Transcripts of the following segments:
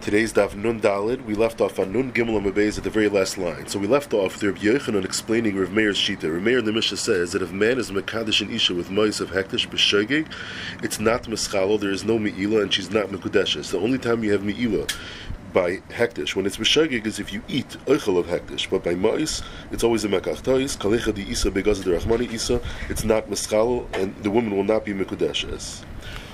Today's daf Nun Dalid. We left off on Nun Gimel Amabez at the very last line. So we left off with Reb Yochanan explaining Rav Meir's Shita. Rav Meir in the Mishnah says that if man is Mekadosh and Isha with Mois of Hektish B'Shegeg, it's not Meschalo, there is no Me'ila, and she's not Mekudeshes. The only time you have Me'ila by hektish. When it's b'shegig is if you eat oichel of hektish, but by ma'is it's always a mekach tois kalecha di isa begaz de rachmani isa. It's not meschalo, and the woman will not be mekudeshes.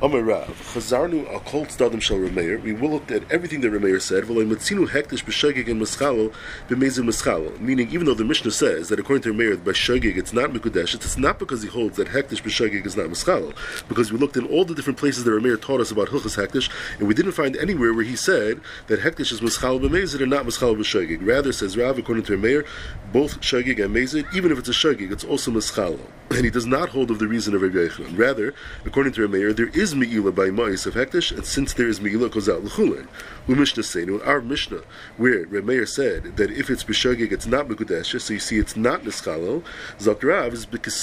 Amar Rav, Chazarnu al kol tzdadim shel Rameir. We will looked at everything that Rameir said. V'loy matzinu hektish b'shegig and meschalo b'mezin meschalo. Meaning, even though the Mishnah says that according to Rameir, by shegig it's not mekudesh, it's not because he holds that hektish b'shegig is not meschalo. Because we looked in all the different places that Rameir taught us about hilchas hektish, and we didn't find anywhere where he said that hektish is meschalo b'mezid and not meschalo b'shegig. Rather, says Rav, according to Rameir, both shegig and mezid, even if it's a shegig, it's also meschalo. And he does not hold of the reason of Rabbi Yochanan. Rather, according to Rameir, there is meila by ma'is of hektish, and since there is meila, goes out l'chulin. We Mishnah say, in our Mishnah, where Rameir said that if it's b'shagig, it's not mekudesh, so you see it's not nischalo. Zakrav is because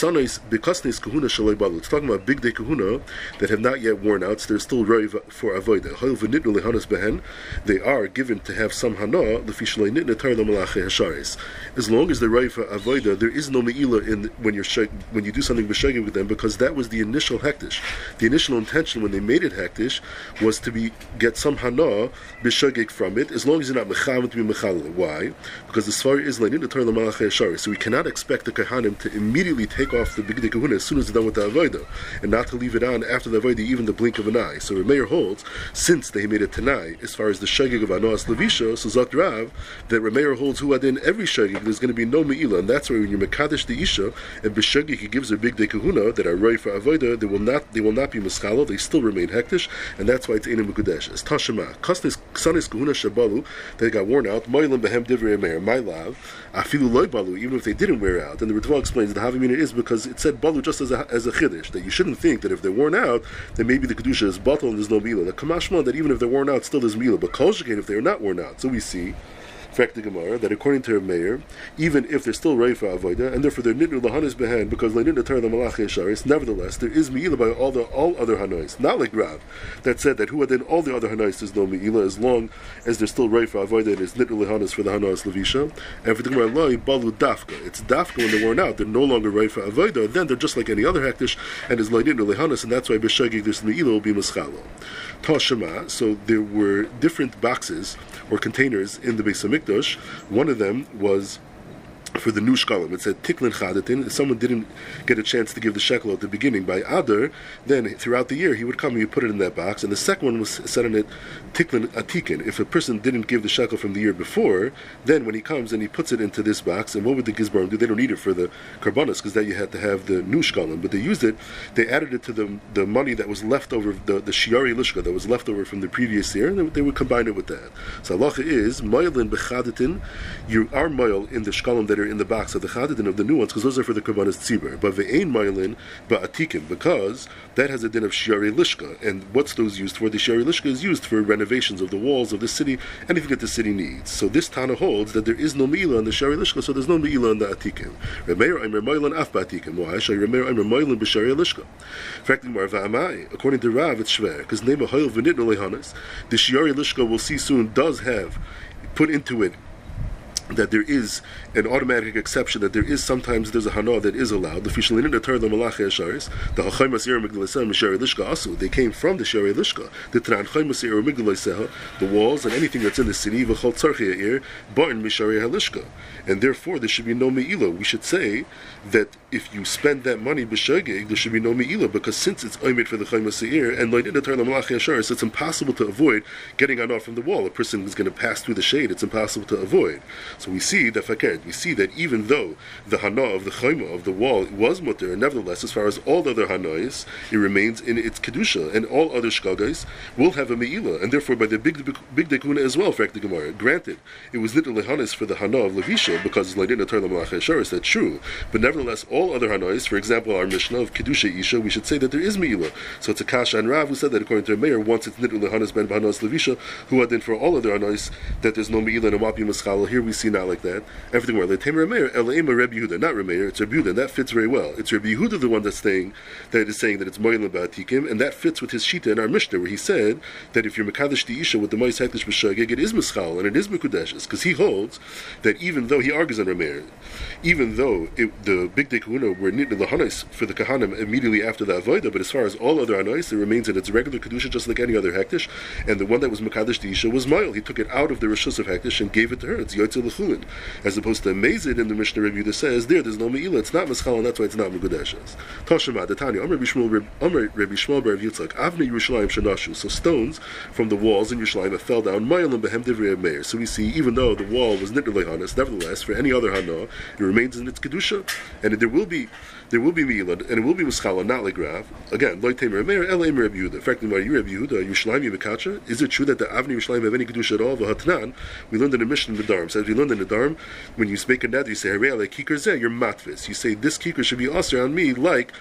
bekasnes kahuna shaloi balu. It's talking about big day kahuna that have not yet worn out, so they're still ready for avoida. V'nitnu lehanas behen, they are given to have some hana lefi shaloi nitna tar malache hasharis. As long as they're ready for avoida, there is no meila in when you're when you do something b'shagig with them, because that was the initial hektish. The initial intention when they made it hektish was to be get some hana b'shagig from it, as long as you're not mechalim to be mechalim. Why? Because the svar is leinin the Torah malachei shari. So we cannot expect the kahanim to immediately take off the bigdei kahuna as soon as they're done with the avodah, and not to leave it on after the avodah, even the blink of an eye. So Rameir holds, since they made it tanai, as far as the shagig of anos levisha, so Zot Rav, that Rameir holds who in every shagig, there's going to be no meila, and that's why when you mekadesh the isha and b'shagig he gives her bigdei kahuna that are roy for avodah, they will not they will not be they still remain hektish, and that's why it's enim mekudesh. As tashema, kasnis Ksanis Kahuna Shabalu, they got worn out. Moilim Behem Divrei Meir, my love. Afilu Loy Balu, even if they didn't wear out. And the Ritva explains the Havamina is because it said Balu just as a, as a Chiddish, that you shouldn't think that if they're worn out, then maybe the Kedusha is bottled and there's no Mila. The Kamashma, that even if they're worn out, still there's Mila. But Kol if they're not worn out. So we see fact the Gemara that according to Meir, even if they're still reifa avoida, and therefore they're nitnu lahanis behen because they nitnu the malach yesharis, nevertheless there is meila by all the all other hanois. Not like Rav that said that who had then all the other hanois there's no meila as long as they're still reifa avoida and it's nitnu lahanis for the hanois levisha. And for the Gemara loi balu dafka. It's dafka when they're worn out. They're no longer reifa avoida. Then they're just like any other hektish and is loy nitnu lahanis, and that's why b'shagig this meila will be maschalo. Tashema. So there were different boxes or containers in the Beis Hamikdash. One of them was for the new shkalim. It said tiklin chadatin. If someone didn't get a chance to give the shekel at the beginning by Adar, then throughout the year he would come and you put it in that box. And the second one was said in it tiklin atikin. If a person didn't give the shekel from the year before, then when he comes and he puts it into this box, and what would the gizbarim do? They don't need it for the karbanas because then you had to have the new shkalim. But they used it. They added it to the the money that was left over, the the shiari lishka that was left over from the previous year, and they, would combine it with that. So halacha is moilin bechadatin. You are moil in the shkalim that are in the box of the chadadin of the new ones, because those are for the karbanas tzibur. But ve'ein ma'ilin ba'atikim, because that has a din of shiari lishka. And what's those used for? The shiari lishka is used for renovations of the walls of the city, anything that the city needs. So this Tana holds that there is no meila in the shiari lishka, so there's no meila in the atikim. Remeir Aimer Moilin af ba'atikim. Why? Remeir Aimer Moilin b'shari lishka. In fact, according to Rav, it's shver, because nema hoil v'nit the shiari lishka we'll see soon does have put into it that there is an automatic exception that there is sometimes there's a hana that is allowed. The fishalinin the the malach yasharis, the hachay masir migdalasem shari lishka asu. They came from the shari lishka. The tran chay masir migdalaseha, the walls and anything that's in the city v'chol tzarchei ir barn mishari halishka. And therefore there should be no meila. We should say that if you spend that money b'shagig, there should be no meila because since it's oimid for the chay masir and loydin the the malach yasharis, it's impossible to avoid getting off from the wall. A person is going to pass through the shade. It's impossible to avoid. So we see the fakir. We see that even though the hana of the chayma of the wall was mutter, nevertheless, as far as all the other hanais, it remains in its kedusha, and all other shkagais will have a meila, and therefore by the big big dekuna as well. For the Gemara, granted, it was little hanas for the hana of levisha because it's laidin atar lamalacha That's true, but nevertheless, all other hanais, for example, our mishnah of kedusha isha, we should say that there is meila. So it's a kasha and Rav who said that according to the mayor, once it's nitul lehanas ben hanas levisha, who had then for all other hanais that there's no meila and a mapi. Here we see not like that. Everything Elaima Rebbe Yehuda, not Remeir, it's Rebbe Yehuda, that fits very well. It's Rebbe Yehuda the one that's saying that is saying that it's Moilim Ba'atikim, and that fits with his Shita in our Mishnah, where he said that if you're Mekadesh the Isha with the Mois Hektish B'Shagig, it is Mischal, and it is Mekudeshes, because he holds that even though he argues on Remeir, even though it, the Big Day Kahuna were the Lahanis for the Kahanim immediately after the Avoida, but as far as all other Anais, it remains in its regular Kedusha just like any other Hektish, and the one that was Mekadesh the Isha was Moil. He took it out of the Rishus of Hektish and gave it to her. It's Yotze As opposed to Amazed in the Mishnah review that says, there, there's no Me'ila, it's not Mischal, and that's why it's not Megudeshes. Tashema, the Tanya, Amr Rabbi Shmuel Bar Yitzchak, Avne Yerushalayim Shanashu. So stones from the walls in Yerushalayim fell down, Mayalim Behem Divrei Meir. So we see, even though the wall was Nitr Lehanis, nevertheless, for any other Hana, it remains in its Kedusha, and there will be there will be Me'ilad, and it will be Mischala, not like Rav. Again, Loy Tamer Meir, El Emer Rabbi Yehuda. Frankly, you Rabbi Yehuda, Yerushalayim Yimekacha? Is it true that the Avni Yerushalayim have any Kedusha at all? V'hatnan, we learned in the mission in the Dharm. So as we learned in the Dharm, when you speak a net, you say, Harei Kikar Zeh, you're matvis. You say, this Kikar should be usher on me, like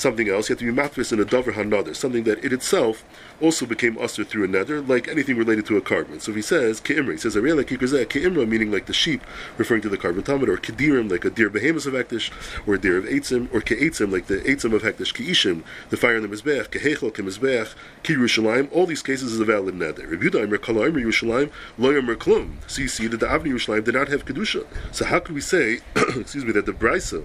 something else. You have to be matvis in a dover hanother, something that it itself also became usher through a nether, like anything related to a carbon. So if he says keimra, he says arela kikrazeh keimra, meaning like the sheep, referring to the carbon talmud, or kedirim, like a deer behemoth of hektish, or a deer of eitzim, or ke'etzim, like the eitzim of hektish, keishim, the fire in the mizbech, kehechel, kemizbech, kirushalayim. All these cases is a valid nether. Rebuda imer kalayim Yerushalayim loyam klum. So you see that the Avni Yerushalayim did not have kedusha. So how could we say, excuse me, that the brisa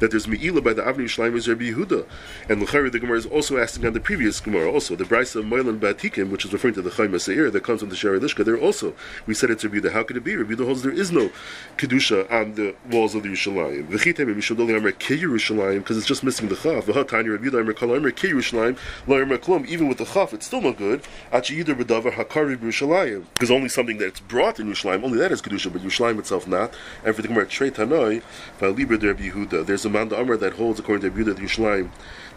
that there's Me'ila by the Avni Yishlayim is Rabbi Yehuda. And L'chari, the Gemara is also asking on the previous Gemara, also, the Brisa of Moilan Batikim, which is referring to the Chaim Seir that comes from the Shari Lishka, there also, we said it's Rabbi Yehuda. How could it be? Rabbi Yehuda holds there is no Kedusha on the walls of the Yerushalayim. V'chite Rabbi Shadoli Amr Ke Yerushalayim, because it's just missing the Chaf. V'hatani Rabbi Yehuda Amr Kal Amr Ke Yerushalayim, Amr Klum, even with the Chaf, it's still no good. Achi Yidur B'davar Hakari Yerushalayim. Because only something that's brought in Yerushalayim, only that is Kedusha, but Yerushalayim itself not. And for the Gemara, Trei Tanoi, V'alibra Rabbi Yehuda. There's a the Amr that holds, according to that Yerushalayim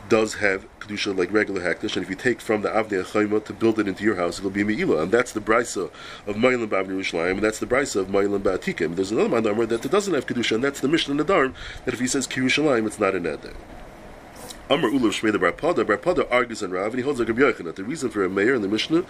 does have kedusha like regular hektish, and if you take from the avnei chayma to build it into your house, it'll be meila, and that's the brisa of Ma'ilim Bavnei Yerushalayim, and that's the brisa of Ma'ilim Ba'atikim. There's another Mount man that doesn't have kedusha, and that's the Mishnah Dharm that if he says Yerushalayim, it's not a neder. Amr Ulav Shmei Bar Pada, Bar Pada argues on Rav, and he holds like Rabbi Yochanan the reason for a mayor in the Mishnah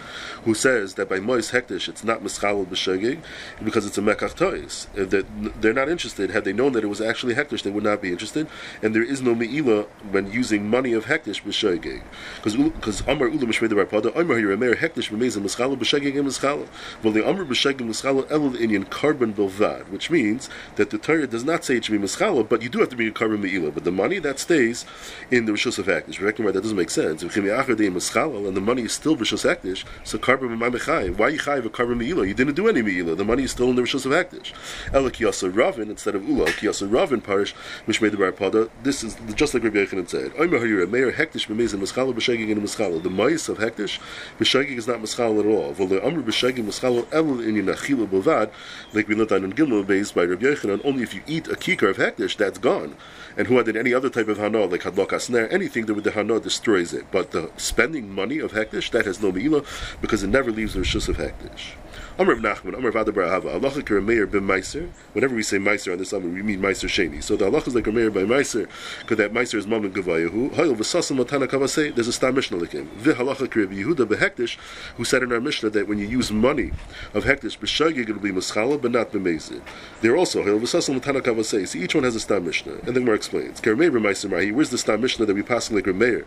who says that by Mois Hektish it's not Mischalel B'Shegig because it's a Mekach Tois. That they're not interested. Had they known that it was actually Hektish, they would not be interested. And there is no Me'ila when using money of Hektish B'Shegig. Because Amr Ulav Shmei Bar Pada, Amr here a mayor Hektish B'Mezim Mischalel B'Shegig and Mischalel. Well, the Amr B'Shegig Mischalel Elul Inyan Carbon Bilvad, which means that the Torah does not say it should be Mischalel, but you do have to be a carbon Me'ila. But the money that stays in the Rishus of Hektish. That doesn't make sense. And the money is still Rishus Hektish, so carbon Mamechai. Why you chayiv a carbon Me'ila? You didn't do any Me'ila. The money is still in the Rishus of Hektish. Ela Kiyasa Ravin instead of Ula. Kiyasa Ravin Parish, which made the Bar Pada. This is just like Rabbi Yochanan said. Omer Harira, Meir Hektish B'mezin Mischalo B'shegig and Mischalo. The mice of Hektish, B'shegig is not Mischalo at all. V'le Amr B'shegig Mischalo Elul in Yinachila B'vad, like we learned on Gimel based by Rabbi Yochanan, only if you eat a kikar of Hektish, that's gone. And who had any other type of hana, like Hadlok Asner, anything that with the hana destroys it. But the spending money of Hektish, that has no Me'ila, because it never leaves the Rishus of Hektish. Amr Nachman, Amr of Allah Rameir Meiser. Whenever we say Meiser on this Amr, we mean Meiser Sheni. So the Allah is like Rameir by Meiser, because that Meiser is Mammon Gavayahu. Hayel latana kavase, there's a star Mishnah like him. V'halacha Rabbi Yehuda behektish, who said in our Mishnah that when you use money of Hektish, b'shagig it'll be Maschala, but not b'meiser. They're also, Hayel v'sasam latana kavase. So each one has a star Mishnah. And then more explains. Rameir ben Meiser Mahi, where's the star Mishnah that we pass like Rameir?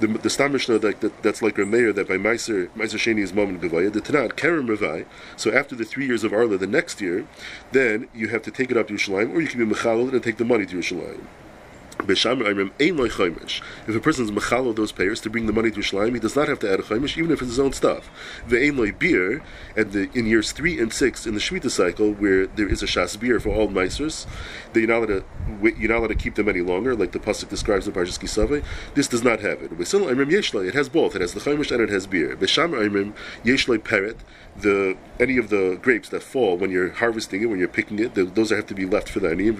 The the Stam Mishnah that, that, that's like Rameir that by Meiser Meiser Sheni is Moment Gavaya. The Tanat Karen Ravai. So after the three years of Arla, the next year, then you have to take it up to Yerushalayim, or you can be Mechalel and take the money to Yerushalayim. If a person is machal of those payers to bring the money to Shalaim, he does not have to add a chaimish, even if it's his own stuff. Ve'ein loy beer, and the, in years three and six in the Shemitah cycle, where there is a shas beer for all meisers, that you're not allowed to you're not allowed to keep them any longer, like the pasuk describes in Parshas Kisave. This does not have it. It has both. It has the chaimish and it has beer. Besham Aimrim Yeshloi Peret. The any of the grapes that fall when you're harvesting it, when you're picking it, the, those have to be left for the aniyim.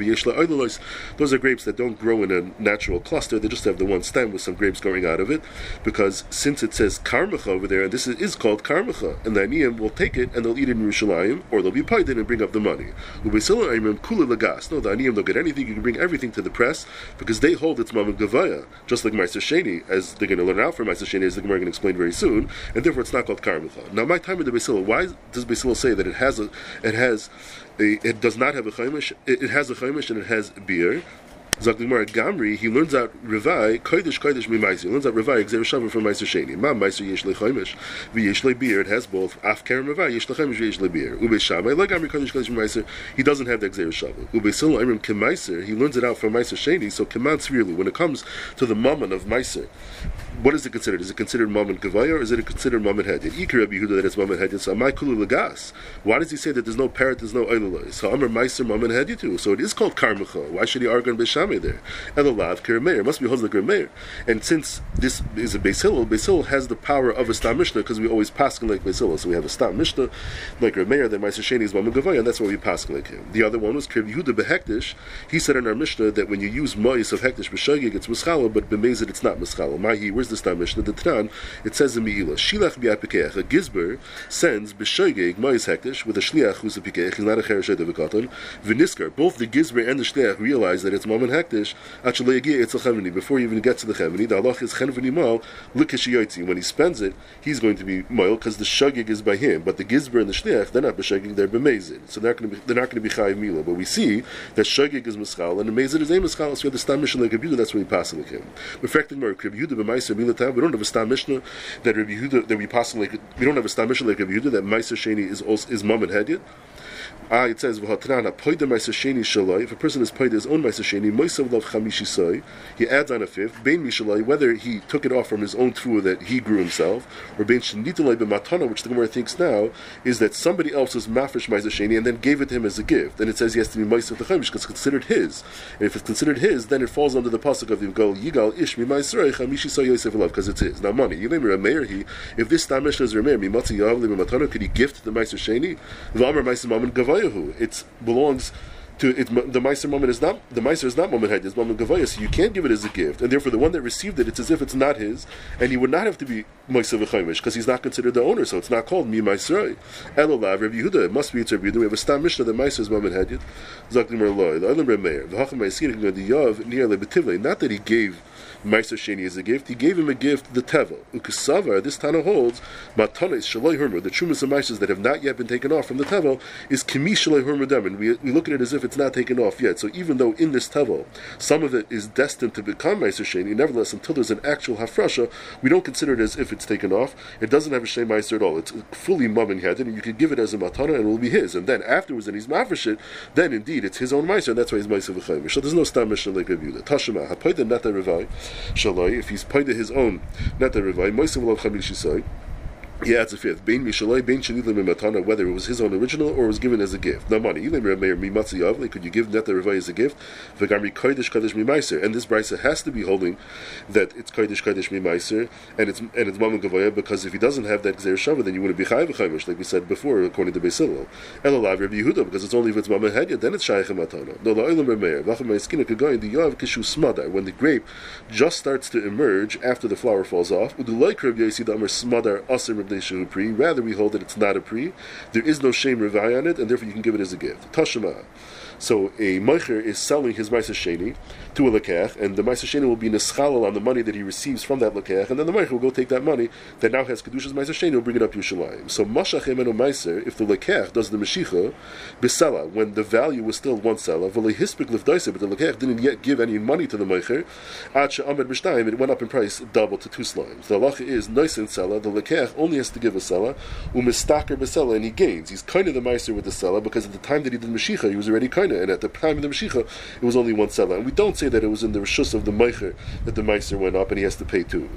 Those are grapes that don't grow in a a natural cluster. They just have the one stem with some grapes growing out of it, because since it says karmacha over there, and this is, is called karmacha, and the aniyim will take it and they'll eat it in Yerushalayim, or they'll be paid and bring up the money. No, the aniyim don't get anything. You can bring everything to the press because they hold it's mamad gavaya, just like Meiser Sheni, as they're going to learn out from Meiser Sheni, as the Gemara going to explain very soon, and therefore it's not called karmacha. Now, my time of the Basil, why does Basil say that it has a, it has a, it does not have a chaimish. It, has a chaimish and it has beer. Zakdimar Gamri, he learns out Revai, Kodesh Kodesh Mimaisi. He learns out Revai, Xer Shavim from Meiser Sheni. Ma Meiser Yesh Lechoimish, V'yesh Beer, it has both. Af Kerem Revai, Yesh Lechoimish, V'yesh Beer. Ube Shamai, like Gamri Kodesh Kodesh Meiser, he doesn't have the Xer Shavim. Ube Silo Imrim Kemeiser, he learns it out from Meiser Sheni, so Keman Tzvirli, when it comes to the Mammon of Meiser, what is it considered? Is it considered Mammon Kavaya or is it considered Mammon Hedid? Ikar Rabbi Yehuda that it's Mammon Hedid, so Amai Kulu Lagas. Why does he say that there's no parrot, there's no Eilalai? So Amr Meiser Mammon Hedid too. So it is called Karmacha. Why should he argue on There? Elalav Kirameir. It must be Hozla Kirameir. And since this is a Beis Hillel, Beis Hillel has the power of a Stam Mishnah because we always pass like Beis Hillel. So we have a Stam Mishnah like Rameir, then Meiser Sheni is Mammon Gavaya, and that's why we pass like him. The other one was Kir Yehuda Behektish. He said in our Mishnah that when you use Mois of Hektish B'Shagig, it's Mischala, but B'Mezid it's not Mischala. Mahi, where's the Stam Mishnah? The Tran, it says in Meila, Shilach Bi'apikeach, a Gizber sends B'Shagig Mois Hektish with a Shliach who's a Pikeach, he's not a Katan, V'Niskar. Both the Gizber and the Shliach realize that it's Mammon Hektish. Before you even get to the Cheveni, the Allah is Chenveni Mal, Likashiyotzi. When he spends it, he's going to be Moil because the Shagig is by him, but the Gizber and the Shliach, they're not B'Shagig, they're B'Mezid. So they're not going to be, they're not going to be Chayiv Mila. But we see that Shagig is Mischal and the Mezid is a Mischal, so we have the Stam Mishnah like Rabbi that's when we pass like him. Reflecting more, Rabbi Yehuda b'Maiser Mila we don't have a Stam Mishnah that Rabbi Yehuda, that we pass like, we don't have a Stam Mishnah like Rabbi Yehuda that Maiser Sheni is also, is Mom and Hedyet. Ah, it says. If a person is paid his own ma'aser sheni, moisav lov chamishi he adds on a fifth. Bein mishaloi, whether he took it off from his own tefua that he grew himself, or bein shenitaloi b'matana, which the Gemara thinks now is that somebody else was mafresh ma'aser sheni and then gave it to him as a gift. And it says he has to be moisav the chamish because it's considered his. And if it's considered his, then it falls under the pasuk of the Gal Yigal Ishmi ma'aseroi chamishi soy yosef lov because it's his. Now money. If this tamish is remeir mimatzi yav matana, could he gift the ma'aser sheni? V'amar ma'aser mammon it belongs to it, the Meiser moment is not the Meiser is not moment head, it's moment gavaya, so you can't give it as a gift, and therefore the one that received it, it's as if it's not his, and he would not have to be Meiser v'chaimish because he's not considered the owner, so it's not called mi Meiser. Elolav Rabbi Yehuda, it must be it's Rabbi Yehuda. We have a stam mishnah that Meiser is moment head. Zakdim Erloi, the Olam Remeir, the Hacham Meiser, the Yav near Lebetivle. Not that he gave Meiser Sheni is a gift. He gave him a gift, the Tevel. Ukasavar, this Tana holds, Matanis Shaloi Hermer, the Trumas and Meisers that have not yet been taken off from the Tevel, is Kimi Shaloi Hermer Dem, and we, we look at it as if it's not taken off yet. So even though in this Tevel, some of it is destined to become Meiser Sheni, nevertheless, until there's an actual Hafrasha, we don't consider it as if it's taken off. It doesn't have a Shem Meiser at all. It's fully Mum headed, and you can give it as a Matana, and it will be his. And then afterwards, and he's Mafresh it, then indeed it's his own Meiser, and that's why he's Meiser V'chaimish. So there's no Stam Mishnah like Rabbi Yehuda. Tashema, Hapoida Neta Revai, Shaloi, if he's paid his own, not the Revai, Moisim Lav Chamishisai, he adds a fifth. Bain Mishalai, Bain Shanilim Matana, whether it was his own original or was given as a gift. Now money. Could you give Neta as a gift? Vagamri Kodesh Kodesh Mimaiser. And this Brisa has to be holding that it's Kodesh Kodesh Mimaiser and it's and it's Mamun Gavaya because if he doesn't have that Gzer then you wouldn't be Chayav like we said before, according to Beis Hillel. And Alav Rabbi Yehuda, because it's only if it's Mamun Hedya, then it's Shayach Matana. No, La'ilim Rameir, Vachamayaskina Kagayin, the Yav Kishu Smadar, when the grape just starts to emerge after the flower falls off, Udulai Krab Yehuda Damar Smadar Asim pri. Rather, we hold that it's not a pri. There is no shame revai on it, and therefore you can give it as a gift. Tashema. So a meicher is selling his meiser sheni to a lekech, and the meiser sheni will be neschalal on the money that he receives from that lekech, and then the meicher will go take that money that now has kedushas meiser sheni, will bring it up to Yerushalayim. So mashach emenu meiser, if the lekech does the meshicha besela when the value was still one sela, v'lehispik lifdaisa, but the lekech didn't yet give any money to the meicher, at she'amed b'shtayim, it went up in price double to two slimes. The halacha is nice in sela, the lekech only has to give a sela, umistaker besela, and he gains. He's kind of the meiser with the sela because at the time that he did meshicha, he was already kind and at the time of the Mashiach, it was only one seller. And we don't say that it was in the Rishus of the Meicher that the Meiser went up and he has to pay two.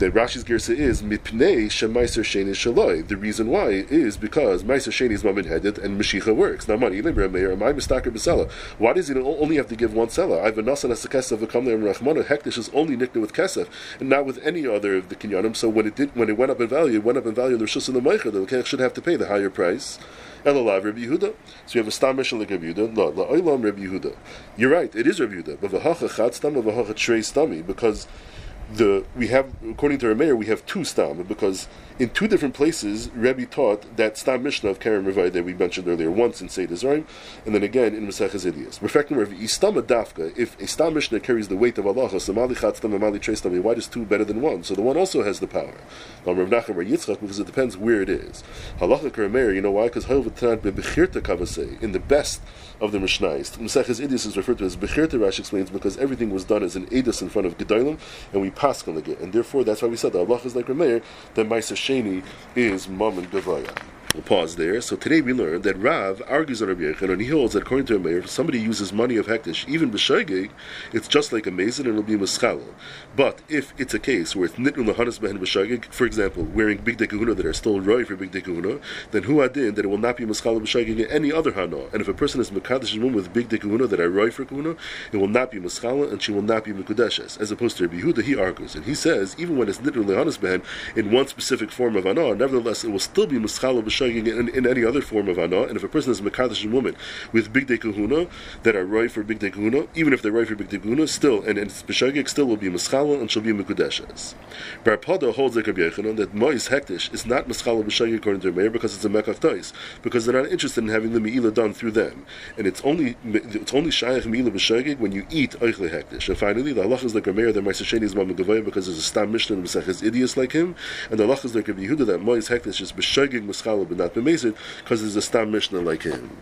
The Rashi's Girsa is Mipnei Shemaiser Sheni Shaloi. The reason why is because Meiser Sheni is Mamin headed and Mashiach works. Now, money, Meir, am I Mistaker Besela? Why does he only have to give one seller? I've a Nasan as a Kesef, a Kamler and Rachmana. Hektish is only nicked with Kesef and not with any other of the Kinyanim. So when it did, when it went up in value, it went up in value in the Rishus and the Meicher. The Lekech should have to pay the higher price Elalav Rabbi Yehuda. So you have a stam Mishnah like Rabbi Yehuda. La La'olam Rabbi Yehuda. You're right. It is Rabbi Yehuda. But v'hacha chat stam, v'hacha trei stami because the we have according to Rameir we have two stam because in two different places Rebbe taught that stam Mishnah of Karen Revai that we mentioned earlier once in Seder Zarim and then again in Maseches Idias. Reflecting Istama Dafka if a stam Mishnah carries the weight of Allah Samali Chatztam Amali Trestam why does two better than one? So the one also has the power. Or Yitzchak because it depends where it is. Halacha Rameir you know why because in the best of the Mishnais. Maseches Idias is referred to as Bechirta Rashi explains because everything was done as an Edis in front of Gedolim and we paskin like it. And therefore, that's why we said that Allah is like Rameir, that Maisa Sheni is Mom and Gavaya. We'll pause there. So today we learned that Rav argues on Rabbi and he holds that according to Rameir, if somebody uses money of Hektish, even b'shaygig, it's just like a mason and it'll be Maschala. But if it's a case where it's Nitnu Lahanas Behen b'shaygig, for example, wearing Big Dekahuna that are still roy for Big Dekahuna, then Hu Adin, that it will not be Maschala b'shaygig in any other Hana. And if a person is Mekadesh room with Big Dekahuna that are roy for Kahuna, it will not be Maschala and she will not be Mekudeshes. As opposed to Rabbi Yehuda, he argues, and he says, even when it's Nitnu Lahanas Behen in one specific form of Hana, nevertheless it will still be Maschala b'shaygig in, in any other form of ana, and if a person is a Mekadosh woman with big day kahuna that are right for big day kahuna, even if they're right for big day kahuna, still, and, and B'shagik still will be Maschala and she'll be Mekudeshes. Bar holds like Rabbi Yochanan that Mois Hektish is not Maschala B'shagik according to Meir because it's a Mekach because they're not interested in having the Me'ila done through them. And it's only it's only Shayach Me'ila B'shagik when you eat Eichle Hektish. And finally, the Allah is like Meir that Maisa Sheni is Mama because there's a Stam Mishnah in Maseches Idias like him, and the Allah is like Rabbi Yehuda that Mois Hektish is B'shagik Maschala but not B'mezid because there's a Stam Mishnah like him.